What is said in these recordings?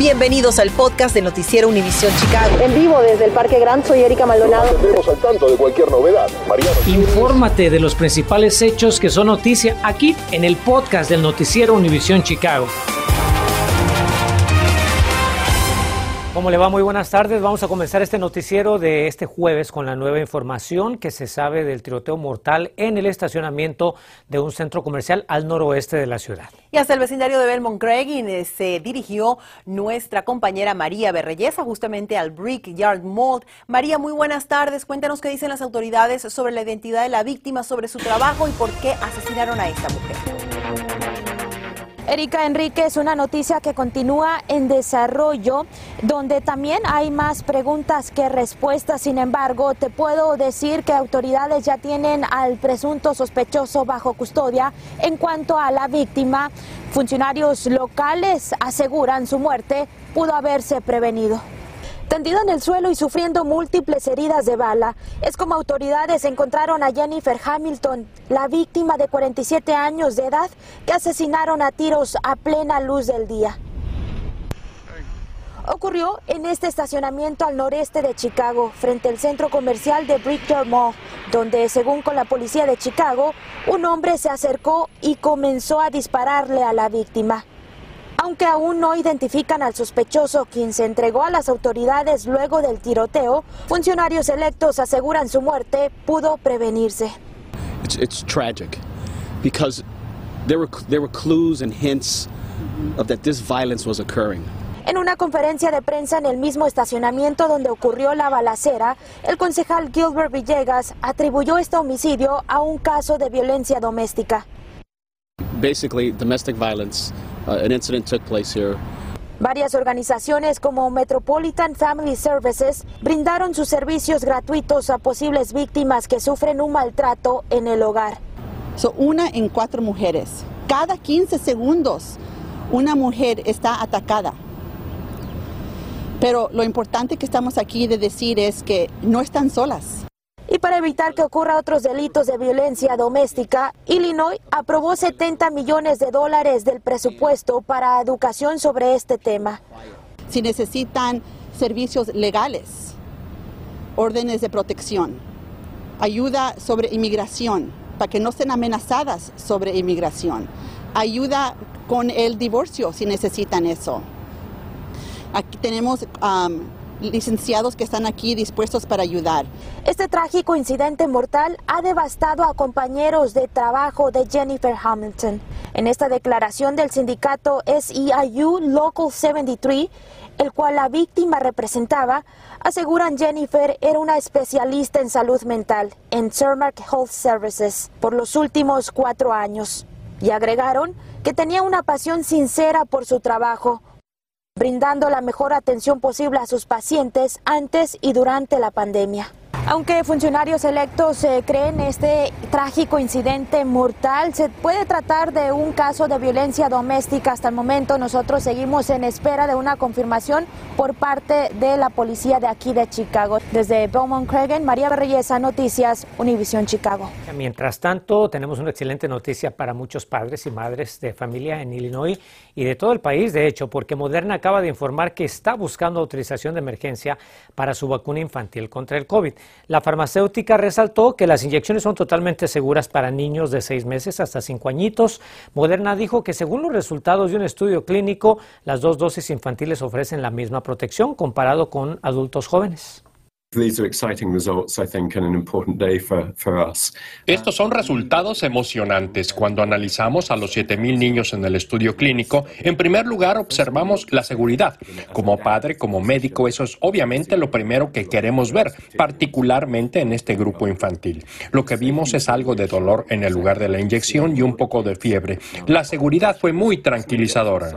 Bienvenidos al podcast de Noticiero Univisión Chicago. En vivo desde el Parque Gran, soy Erika Maldonado. Estamos al tanto de cualquier novedad. Mariano. Infórmate de los principales hechos que son noticia aquí en el podcast del Noticiero Univisión Chicago. ¿Cómo le va? Muy buenas tardes. Vamos a comenzar este noticiero de este jueves con la nueva información que se sabe del tiroteo mortal en el estacionamiento de un centro comercial al noroeste de la ciudad. Y hasta el vecindario de Belmont Craig se dirigió nuestra compañera María Berreyesa justamente al Brickyard Mall. María, muy buenas tardes. Cuéntanos qué dicen las autoridades sobre la identidad de la víctima, sobre su trabajo y por qué asesinaron a esta mujer. Erika Enrique es una noticia que continúa en desarrollo, donde también hay más preguntas que respuestas. Sin embargo, te puedo decir que autoridades ya tienen al presunto sospechoso bajo custodia. En cuanto a la víctima, funcionarios locales aseguran su muerte pudo haberse prevenido. Tendido en el suelo y sufriendo múltiples heridas de bala, es como autoridades encontraron a Jennifer Hamilton, la víctima de 47 años de edad que asesinaron a tiros a plena luz del día. Ocurrió en este estacionamiento al noreste de Chicago, frente al centro comercial de Brickyard Mall, donde, según con la policía de Chicago, un hombre se acercó y comenzó a dispararle a la víctima. Aunque aún no identifican al sospechoso quien se entregó a las autoridades luego del tiroteo, funcionarios electos aseguran su muerte pudo prevenirse. It's, it's tragic because there were, there were clues and hints of that this violence was occurring. En una conferencia de prensa en el mismo estacionamiento donde ocurrió la balacera, el concejal Gilbert Villegas atribuyó este homicidio a un caso de violencia doméstica. Basically, domestic violence, an incident took place here. Varias organizaciones como Metropolitan Family Services brindaron sus servicios gratuitos a posibles víctimas que sufren un maltrato en el hogar. So, una en cuatro mujeres. Cada 15 segundos una mujer está atacada. Pero lo importante que estamos aquí de decir es que no están solas. Y para evitar que ocurra otros delitos de violencia doméstica, Illinois aprobó 70 millones de dólares del presupuesto para educación sobre este tema. Si necesitan servicios legales, órdenes de protección, ayuda sobre inmigración, para que no estén amenazadas sobre inmigración, ayuda con el divorcio si necesitan eso. Aquí tenemos um, licenciados que están aquí dispuestos para ayudar. Este trágico incidente mortal ha devastado a compañeros de trabajo de Jennifer Hamilton. En esta declaración del sindicato SEIU Local 73, el cual la víctima representaba, aseguran Jennifer era una especialista en salud mental en Cermark Health Services por los últimos cuatro años. Y agregaron que tenía una pasión sincera por su trabajo, brindando la mejor atención posible a sus pacientes antes y durante la pandemia. Aunque funcionarios electos eh, creen este trágico incidente mortal, se puede tratar de un caso de violencia doméstica. Hasta el momento nosotros seguimos en espera de una confirmación por parte de la policía de aquí de Chicago. Desde Beaumont Cragen, María Berreyesa, Noticias, Univisión Chicago. Mientras tanto, tenemos una excelente noticia para muchos padres y madres de familia en Illinois y de todo el país, de hecho, porque Moderna acaba de informar que está buscando autorización de emergencia para su vacuna infantil contra el COVID. La farmacéutica resaltó que las inyecciones son totalmente seguras para niños de seis meses hasta cinco añitos. Moderna dijo que según los resultados de un estudio clínico, las dos dosis infantiles ofrecen la misma protección comparado con adultos jóvenes. Estos son resultados emocionantes. Cuando analizamos a los 7.000 niños en el estudio clínico, en primer lugar observamos la seguridad. Como padre, como médico, eso es obviamente lo primero que queremos ver, particularmente en este grupo infantil. Lo que vimos es algo de dolor en el lugar de la inyección y un poco de fiebre. La seguridad fue muy tranquilizadora.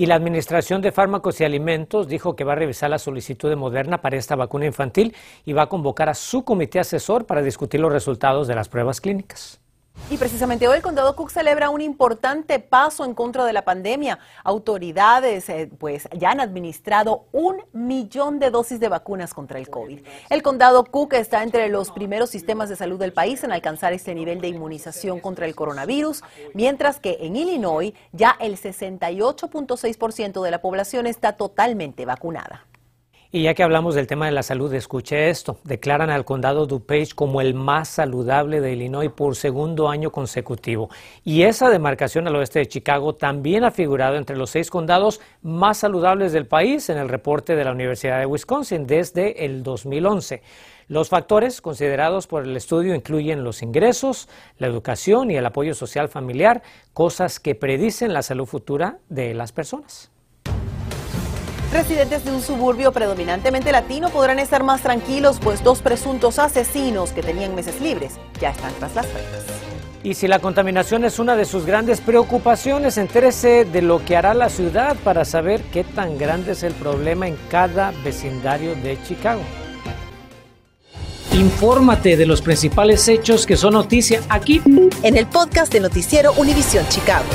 Y la Administración de Fármacos y Alimentos dijo que va a revisar la solicitud de Moderna para esta vacuna infantil y va a convocar a su comité asesor para discutir los resultados de las pruebas clínicas. Y precisamente hoy el condado Cook celebra un importante paso en contra de la pandemia. Autoridades eh, pues ya han administrado un millón de dosis de vacunas contra el COVID. El condado Cook está entre los primeros sistemas de salud del país en alcanzar este nivel de inmunización contra el coronavirus, mientras que en Illinois ya el 68.6% de la población está totalmente vacunada. Y ya que hablamos del tema de la salud, escuche esto. Declaran al condado DuPage como el más saludable de Illinois por segundo año consecutivo. Y esa demarcación al oeste de Chicago también ha figurado entre los seis condados más saludables del país en el reporte de la Universidad de Wisconsin desde el 2011. Los factores considerados por el estudio incluyen los ingresos, la educación y el apoyo social familiar, cosas que predicen la salud futura de las personas. Residentes de un suburbio predominantemente latino podrán estar más tranquilos, pues dos presuntos asesinos que tenían meses libres ya están tras las rejas. Y si la contaminación es una de sus grandes preocupaciones, entérese de lo que hará la ciudad para saber qué tan grande es el problema en cada vecindario de Chicago. Infórmate de los principales hechos que son noticia aquí en el podcast de Noticiero Univisión Chicago.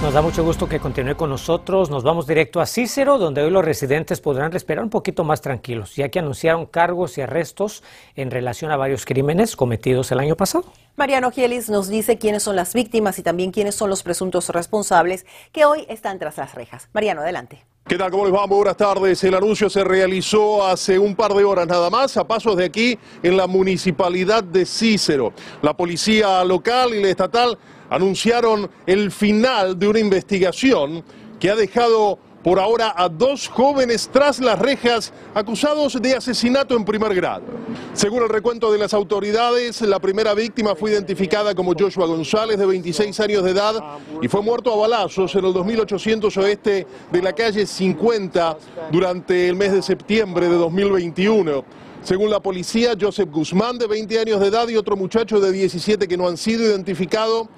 Nos da mucho gusto que continúe con nosotros. Nos vamos directo a Cícero, donde hoy los residentes podrán respirar un poquito más tranquilos, ya que anunciaron cargos y arrestos en relación a varios crímenes cometidos el año pasado. Mariano Gielis nos dice quiénes son las víctimas y también quiénes son los presuntos responsables que hoy están tras las rejas. Mariano, adelante. ¿Qué tal? ¿Cómo les va? Muy buenas tardes. El anuncio se realizó hace un par de horas nada más, a pasos de aquí, en la municipalidad de Cícero. La policía local y la estatal anunciaron el final de una investigación que ha dejado por ahora a dos jóvenes tras las rejas acusados de asesinato en primer grado. Según el recuento de las autoridades, la primera víctima fue identificada como Joshua González, de 26 años de edad, y fue muerto a balazos en el 2800 oeste de la calle 50 durante el mes de septiembre de 2021. Según la policía, Joseph Guzmán, de 20 años de edad, y otro muchacho de 17 que no han sido identificados,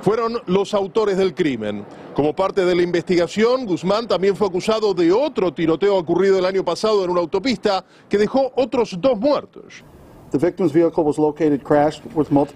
fueron los autores del crimen. Como parte de la investigación, Guzmán también fue acusado de otro tiroteo ocurrido el año pasado en una autopista que dejó otros dos muertos.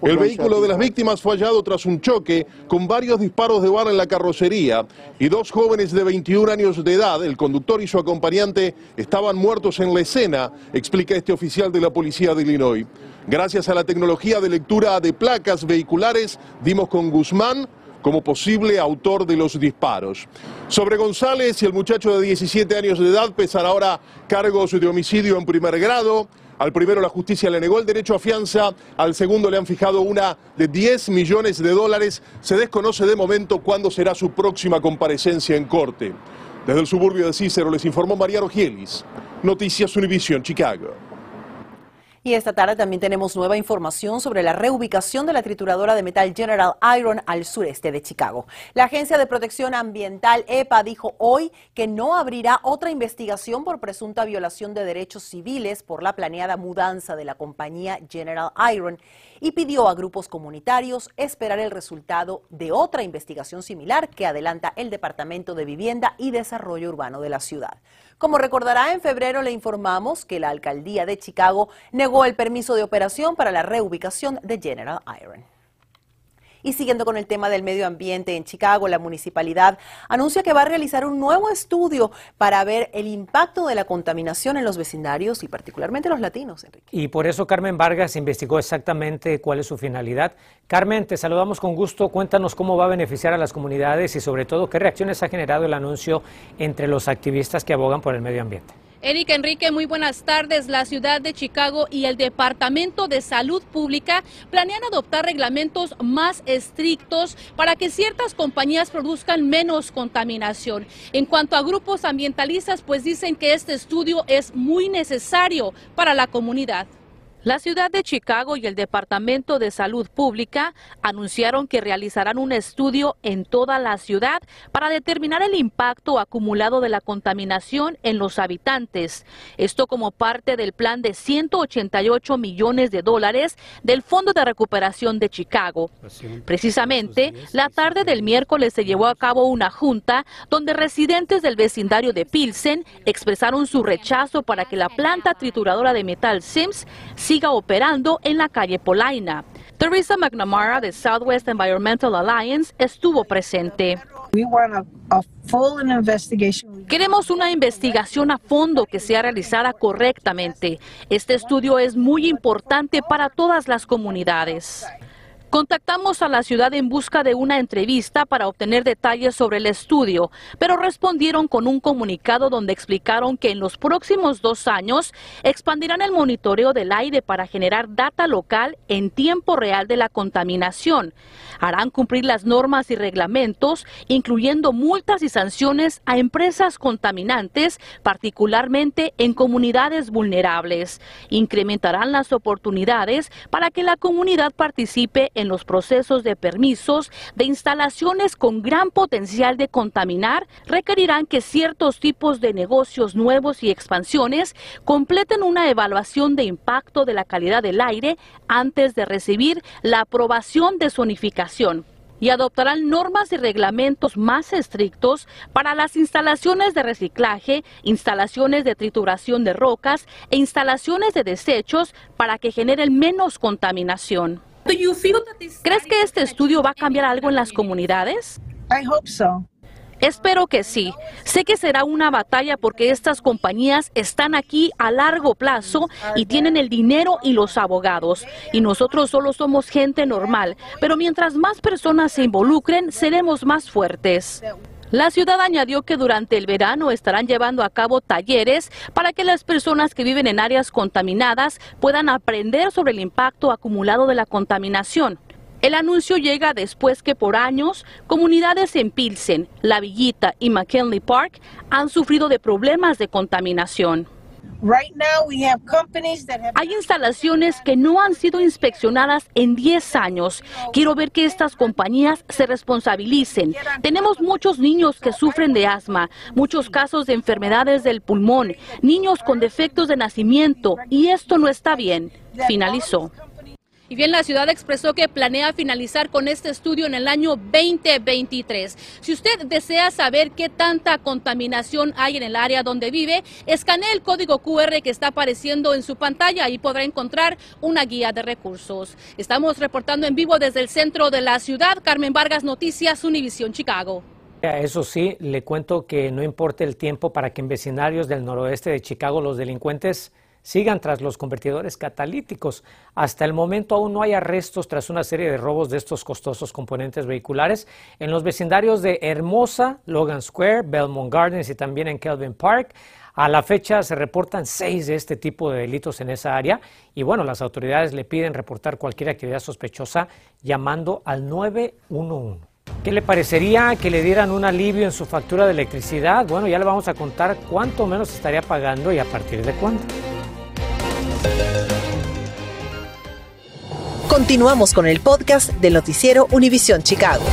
El vehículo de las víctimas fue hallado tras un choque con varios disparos de bala en la carrocería y dos jóvenes de 21 años de edad, el conductor y su acompañante, estaban muertos en la escena, explica este oficial de la policía de Illinois. Gracias a la tecnología de lectura de placas vehiculares, dimos con Guzmán como posible autor de los disparos. Sobre González y el muchacho de 17 años de edad pesan ahora cargos de homicidio en primer grado. Al primero la justicia le negó el derecho a fianza, al segundo le han fijado una de 10 millones de dólares. Se desconoce de momento cuándo será su próxima comparecencia en corte. Desde el suburbio de Cícero les informó Mariano Gielis, Noticias Univision, Chicago. Y esta tarde también tenemos nueva información sobre la reubicación de la trituradora de metal General Iron al sureste de Chicago. La Agencia de Protección Ambiental EPA dijo hoy que no abrirá otra investigación por presunta violación de derechos civiles por la planeada mudanza de la compañía General Iron y pidió a grupos comunitarios esperar el resultado de otra investigación similar que adelanta el Departamento de Vivienda y Desarrollo Urbano de la ciudad. Como recordará, en febrero le informamos que la alcaldía de Chicago negó el permiso de operación para la reubicación de General Iron. Y siguiendo con el tema del medio ambiente en Chicago, la municipalidad anuncia que va a realizar un nuevo estudio para ver el impacto de la contaminación en los vecindarios y particularmente los latinos, Enrique. Y por eso Carmen Vargas investigó exactamente cuál es su finalidad. Carmen, te saludamos con gusto. Cuéntanos cómo va a beneficiar a las comunidades y sobre todo qué reacciones ha generado el anuncio entre los activistas que abogan por el medio ambiente. Erika Enrique, muy buenas tardes. La ciudad de Chicago y el Departamento de Salud Pública planean adoptar reglamentos más estrictos para que ciertas compañías produzcan menos contaminación. En cuanto a grupos ambientalistas, pues dicen que este estudio es muy necesario para la comunidad. La ciudad de Chicago y el Departamento de Salud Pública anunciaron que realizarán un estudio en toda la ciudad para determinar el impacto acumulado de la contaminación en los habitantes. Esto como parte del plan de 188 millones de dólares del Fondo de Recuperación de Chicago. Precisamente, la tarde del miércoles se llevó a cabo una junta donde residentes del vecindario de Pilsen expresaron su rechazo para que la planta trituradora de metal Sims siga operando en la calle Polaina. Teresa McNamara de Southwest Environmental Alliance estuvo presente. Queremos una investigación a fondo que sea realizada correctamente. Este estudio es muy importante para todas las comunidades. Contactamos a la ciudad en busca de una entrevista para obtener detalles sobre el estudio, pero respondieron con un comunicado donde explicaron que en los próximos dos años expandirán el monitoreo del aire para generar data local en tiempo real de la contaminación. Harán cumplir las normas y reglamentos, incluyendo multas y sanciones a empresas contaminantes, particularmente en comunidades vulnerables. Incrementarán las oportunidades para que la comunidad participe los procesos de permisos de instalaciones con gran potencial de contaminar requerirán que ciertos tipos de negocios nuevos y expansiones completen una evaluación de impacto de la calidad del aire antes de recibir la aprobación de zonificación y adoptarán normas y reglamentos más estrictos para las instalaciones de reciclaje, instalaciones de trituración de rocas e instalaciones de desechos para que generen menos contaminación. ¿Crees que este estudio va a cambiar algo en las comunidades? Espero que sí. Sé que será una batalla porque estas compañías están aquí a largo plazo y tienen el dinero y los abogados. Y nosotros solo somos gente normal. Pero mientras más personas se involucren, seremos más fuertes. La ciudad añadió que durante el verano estarán llevando a cabo talleres para que las personas que viven en áreas contaminadas puedan aprender sobre el impacto acumulado de la contaminación. El anuncio llega después que por años comunidades en Pilsen, La Villita y McKinley Park han sufrido de problemas de contaminación. Hay instalaciones que no han sido inspeccionadas en 10 años. Quiero ver que estas compañías se responsabilicen. Tenemos muchos niños que sufren de asma, muchos casos de enfermedades del pulmón, niños con defectos de nacimiento y esto no está bien. Finalizó. Y bien, la ciudad expresó que planea finalizar con este estudio en el año 2023. Si usted desea saber qué tanta contaminación hay en el área donde vive, escanee el código QR que está apareciendo en su pantalla y podrá encontrar una guía de recursos. Estamos reportando en vivo desde el centro de la ciudad. Carmen Vargas, Noticias, Univisión, Chicago. Eso sí, le cuento que no importa el tiempo para que en vecindarios del noroeste de Chicago los delincuentes sigan tras los convertidores catalíticos. Hasta el momento aún no hay arrestos tras una serie de robos de estos costosos componentes vehiculares en los vecindarios de Hermosa, Logan Square, Belmont Gardens y también en Kelvin Park. A la fecha se reportan seis de este tipo de delitos en esa área y bueno, las autoridades le piden reportar cualquier actividad sospechosa llamando al 911. ¿Qué le parecería que le dieran un alivio en su factura de electricidad? Bueno, ya le vamos a contar cuánto menos estaría pagando y a partir de cuándo. Continuamos con el podcast del noticiero Univisión Chicago.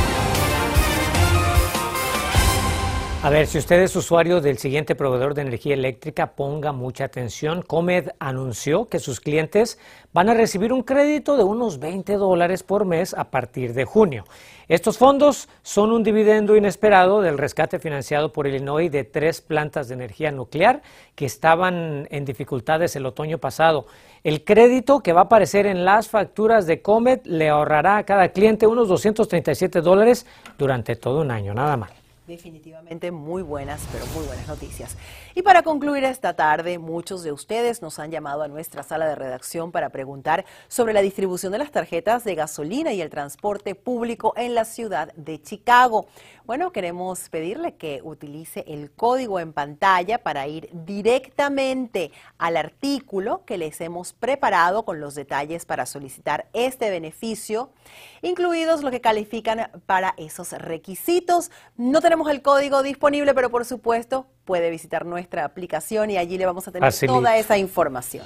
A ver, si usted es usuario del siguiente proveedor de energía eléctrica, ponga mucha atención. Comed anunció que sus clientes van a recibir un crédito de unos 20 dólares por mes a partir de junio. Estos fondos son un dividendo inesperado del rescate financiado por Illinois de tres plantas de energía nuclear que estaban en dificultades el otoño pasado. El crédito que va a aparecer en las facturas de Comet le ahorrará a cada cliente unos 237 dólares durante todo un año, nada más. Definitivamente muy buenas, pero muy buenas noticias. Y para concluir esta tarde, muchos de ustedes nos han llamado a nuestra sala de redacción para preguntar sobre la distribución de las tarjetas de gasolina y el transporte público en la ciudad de Chicago. Bueno, queremos pedirle que utilice el código en pantalla para ir directamente al artículo que les hemos preparado con los detalles para solicitar este beneficio, incluidos lo que califican para esos requisitos. No tenemos el código disponible, pero por supuesto puede visitar nuestra aplicación y allí le vamos a tener toda esa información.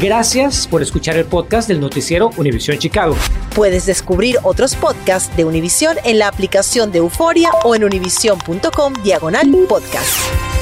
Gracias por escuchar el podcast del noticiero Univisión Chicago. Puedes descubrir otros podcasts de Univisión en la aplicación de Euforia o en univision.com diagonal podcast.